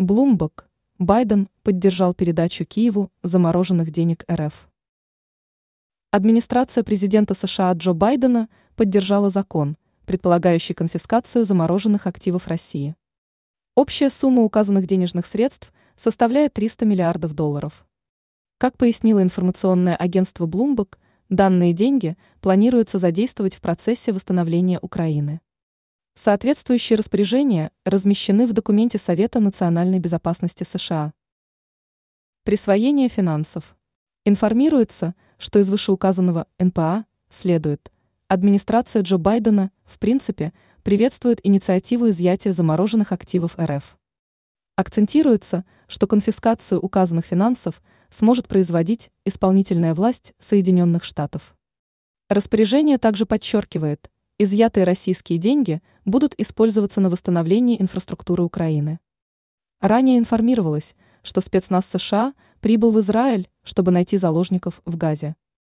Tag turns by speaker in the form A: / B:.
A: Блумбок. Байден поддержал передачу Киеву замороженных денег РФ. Администрация президента США Джо Байдена поддержала закон, предполагающий конфискацию замороженных активов России. Общая сумма указанных денежных средств составляет 300 миллиардов долларов. Как пояснило информационное агентство Bloomberg, данные деньги планируется задействовать в процессе восстановления Украины. Соответствующие распоряжения размещены в документе Совета национальной безопасности США. Присвоение финансов. Информируется, что из вышеуказанного НПА следует – Администрация Джо Байдена, в принципе, приветствует инициативу изъятия замороженных активов РФ. Акцентируется, что конфискацию указанных финансов сможет производить исполнительная власть Соединенных Штатов. Распоряжение также подчеркивает, изъятые российские деньги будут использоваться на восстановление инфраструктуры Украины. Ранее информировалось, что спецназ США прибыл в Израиль, чтобы найти заложников в Газе.